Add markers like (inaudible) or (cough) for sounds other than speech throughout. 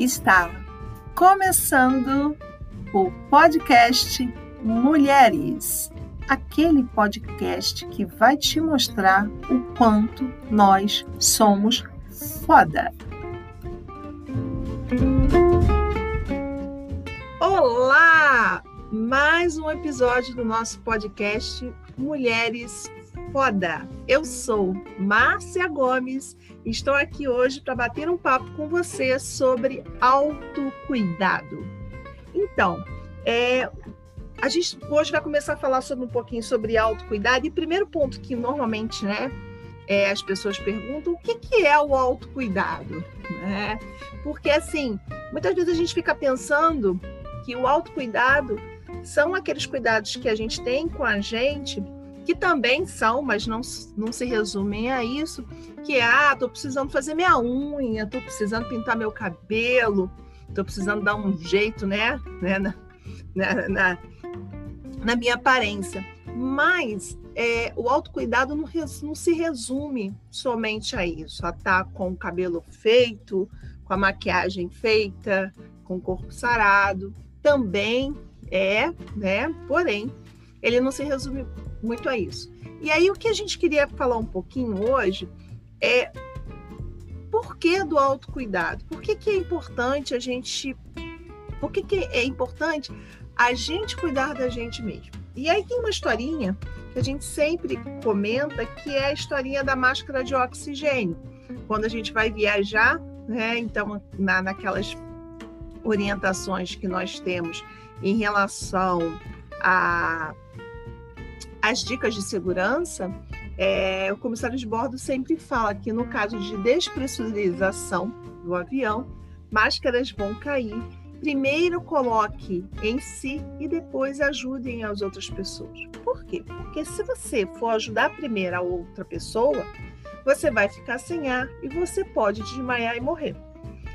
Está começando o podcast Mulheres, aquele podcast que vai te mostrar o quanto nós somos foda. Olá! Mais um episódio do nosso podcast Mulheres Foda. Eu sou Márcia Gomes e estou aqui hoje para bater um papo com você sobre autocuidado. Então, é, a gente hoje vai começar a falar sobre um pouquinho sobre autocuidado e primeiro ponto que normalmente, né, é, as pessoas perguntam o que, que é o autocuidado, né? Porque assim, muitas vezes a gente fica pensando que o autocuidado são aqueles cuidados que a gente tem com a gente que também são, mas não, não se resumem a isso, que é, ah, tô precisando fazer minha unha, tô precisando pintar meu cabelo, tô precisando dar um jeito, né, né na, na, na, na minha aparência. Mas é, o autocuidado não, não se resume somente a isso, a estar tá com o cabelo feito, com a maquiagem feita, com o corpo sarado, também é, né, porém, ele não se resume muito a isso. E aí o que a gente queria falar um pouquinho hoje é por que do autocuidado? Por que, que é importante a gente. Por que, que é importante a gente cuidar da gente mesmo? E aí tem uma historinha que a gente sempre comenta, que é a historinha da máscara de oxigênio. Quando a gente vai viajar, né? Então, na, naquelas orientações que nós temos em relação a as dicas de segurança, é, o comissário de bordo sempre fala que no caso de despressurização do avião, máscaras vão cair. Primeiro coloque em si e depois ajudem as outras pessoas. Por quê? Porque se você for ajudar primeiro a outra pessoa, você vai ficar sem ar e você pode desmaiar e morrer.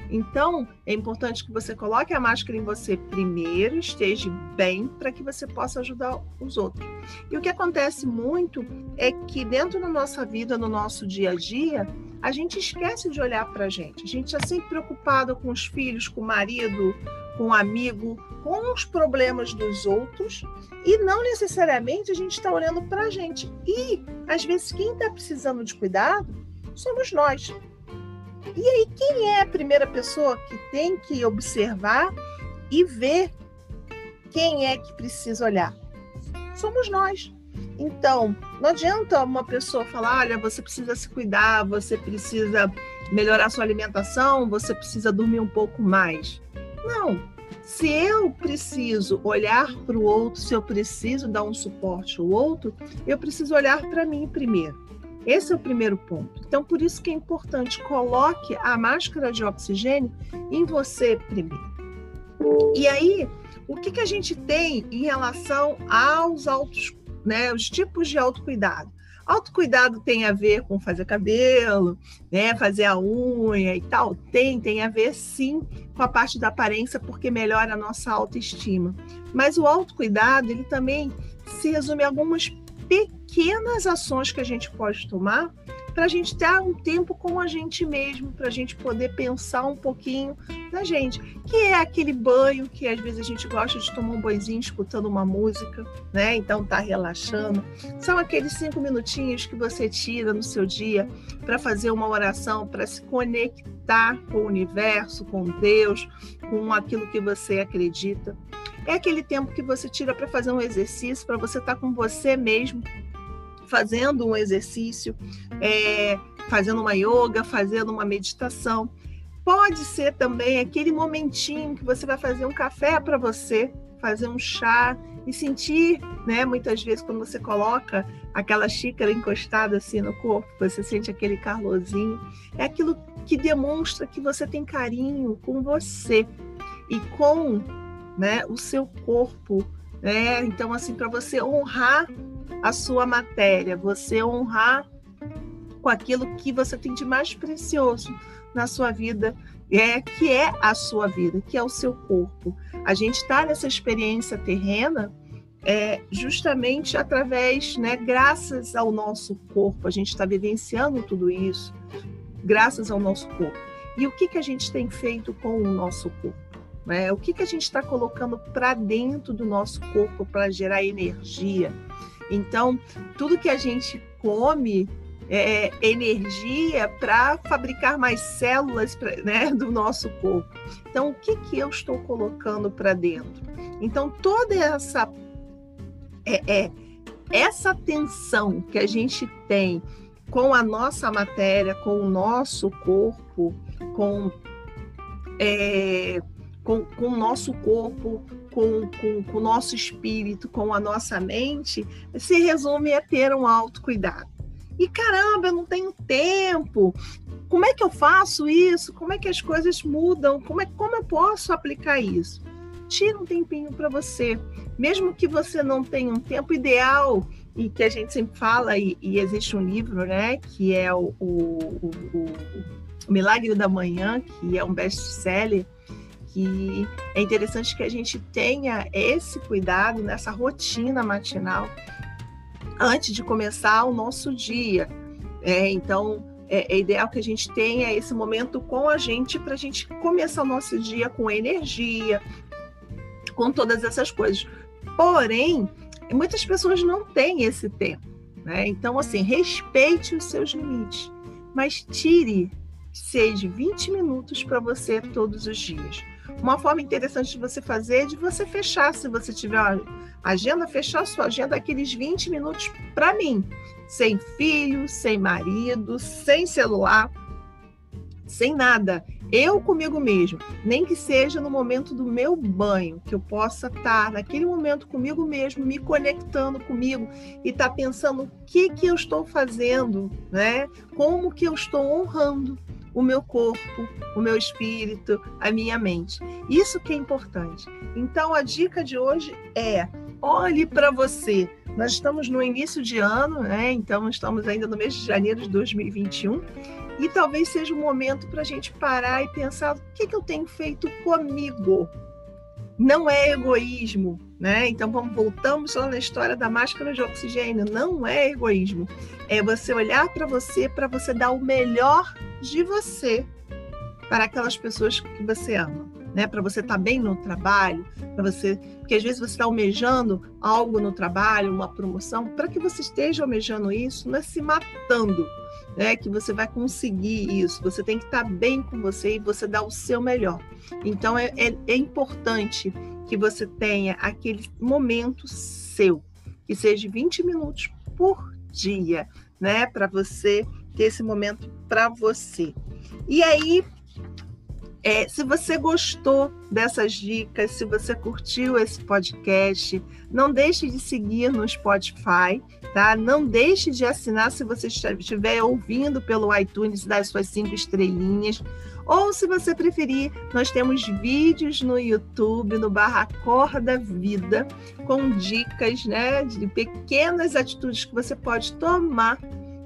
Então, é importante que você coloque a máscara em você primeiro, esteja bem, para que você possa ajudar os outros. E o que acontece muito é que dentro da nossa vida, no nosso dia a dia, a gente esquece de olhar para a gente. A gente está sempre preocupado com os filhos, com o marido, com o amigo, com os problemas dos outros e não necessariamente a gente está olhando para a gente. E, às vezes, quem está precisando de cuidado somos nós. E aí, quem é a primeira pessoa que tem que observar e ver quem é que precisa olhar? Somos nós. Então, não adianta uma pessoa falar: olha, você precisa se cuidar, você precisa melhorar sua alimentação, você precisa dormir um pouco mais. Não. Se eu preciso olhar para o outro, se eu preciso dar um suporte ao outro, eu preciso olhar para mim primeiro. Esse é o primeiro ponto. Então, por isso que é importante, coloque a máscara de oxigênio em você primeiro. E aí, o que, que a gente tem em relação aos autos, né, os tipos de autocuidado? Autocuidado tem a ver com fazer cabelo, né, fazer a unha e tal. Tem, tem a ver sim com a parte da aparência, porque melhora a nossa autoestima. Mas o autocuidado, ele também se resume a algumas pequenas ações que a gente pode tomar para a gente ter um tempo com a gente mesmo, para a gente poder pensar um pouquinho na gente, que é aquele banho que às vezes a gente gosta de tomar um banhozinho escutando uma música, né? Então tá relaxando. São aqueles cinco minutinhos que você tira no seu dia para fazer uma oração, para se conectar com o universo, com Deus, com aquilo que você acredita. É aquele tempo que você tira para fazer um exercício, para você estar tá com você mesmo, fazendo um exercício, é, fazendo uma yoga, fazendo uma meditação. Pode ser também aquele momentinho que você vai fazer um café para você, fazer um chá e sentir, né? Muitas vezes quando você coloca aquela xícara encostada assim no corpo, você sente aquele calorzinho. É aquilo que demonstra que você tem carinho com você e com né, o seu corpo, né? Então assim para você honrar a sua matéria, você honrar com aquilo que você tem de mais precioso na sua vida, é que é a sua vida, que é o seu corpo. A gente está nessa experiência terrena é, justamente através, né, graças ao nosso corpo, a gente está vivenciando tudo isso, graças ao nosso corpo. E o que, que a gente tem feito com o nosso corpo? Né? O que, que a gente está colocando para dentro do nosso corpo para gerar energia? Então, tudo que a gente come é, energia para fabricar mais células né, (laughs) do nosso corpo. Então, o que, que eu estou colocando para dentro? Então, toda essa é, é, essa tensão que a gente tem com a nossa matéria, com o nosso corpo, com, é, com, com o nosso corpo, com, com, com o nosso espírito, com a nossa mente, se resume a ter um autocuidado. E caramba, eu não tenho tempo. Como é que eu faço isso? Como é que as coisas mudam? Como, é, como eu posso aplicar isso? Tira um tempinho para você. Mesmo que você não tenha um tempo ideal, e que a gente sempre fala, e, e existe um livro, né, que é o, o, o, o Milagre da Manhã, que é um best-seller, que é interessante que a gente tenha esse cuidado nessa rotina matinal antes de começar o nosso dia. É, então, é, é, ideal que a gente tenha esse momento com a gente para a gente começar o nosso dia com energia, com todas essas coisas. Porém, muitas pessoas não têm esse tempo. Né? Então, assim, respeite os seus limites, mas tire seja 20 minutos para você todos os dias. Uma forma interessante de você fazer é de você fechar, se você tiver agenda, fechar sua agenda aqueles 20 minutos para mim, sem filho, sem marido, sem celular, sem nada. Eu comigo mesmo, nem que seja no momento do meu banho, que eu possa estar naquele momento comigo mesmo, me conectando comigo e estar tá pensando o que que eu estou fazendo, né? Como que eu estou honrando o meu corpo, o meu espírito, a minha mente. Isso que é importante. Então a dica de hoje é: olhe para você. Nós estamos no início de ano, né? Então estamos ainda no mês de janeiro de 2021 e talvez seja o um momento para a gente parar e pensar o que, que eu tenho feito comigo. Não é egoísmo, né? Então vamos voltamos lá na história da máscara de oxigênio. Não é egoísmo. É você olhar para você para você dar o melhor de você para aquelas pessoas que você ama, né? Para você estar tá bem no trabalho, para você, porque às vezes você está almejando algo no trabalho, uma promoção, para que você esteja almejando isso, não é se matando, né? Que você vai conseguir isso. Você tem que estar tá bem com você e você dar o seu melhor. Então é, é, é importante que você tenha aquele momento seu, que seja 20 minutos por dia, né? Para você ter esse momento para você. E aí, é, se você gostou dessas dicas, se você curtiu esse podcast, não deixe de seguir no Spotify, tá? Não deixe de assinar se você estiver ouvindo pelo iTunes das suas cinco estrelinhas. Ou, se você preferir, nós temos vídeos no YouTube, no barra Corda Vida, com dicas né, de pequenas atitudes que você pode tomar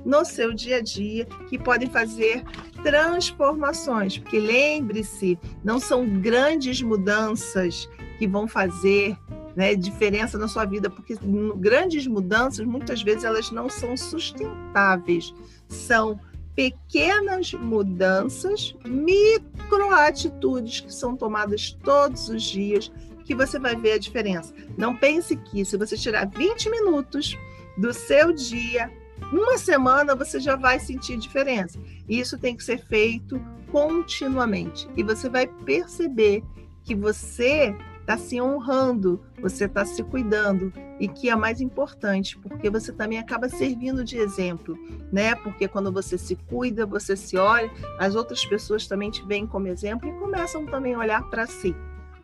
no seu dia a dia que podem fazer transformações, porque lembre-se, não são grandes mudanças que vão fazer né, diferença na sua vida, porque grandes mudanças muitas vezes elas não são sustentáveis, são pequenas mudanças, microatitudes que são tomadas todos os dias que você vai ver a diferença. Não pense que se você tirar 20 minutos do seu dia uma semana você já vai sentir diferença. Isso tem que ser feito continuamente. E você vai perceber que você está se honrando, você está se cuidando e que é mais importante, porque você também acaba servindo de exemplo, né? Porque quando você se cuida, você se olha, as outras pessoas também te veem como exemplo e começam também a olhar para si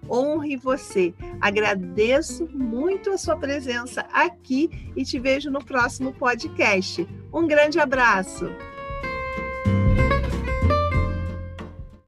honre você. Agradeço muito a sua presença aqui e te vejo no próximo podcast. Um grande abraço.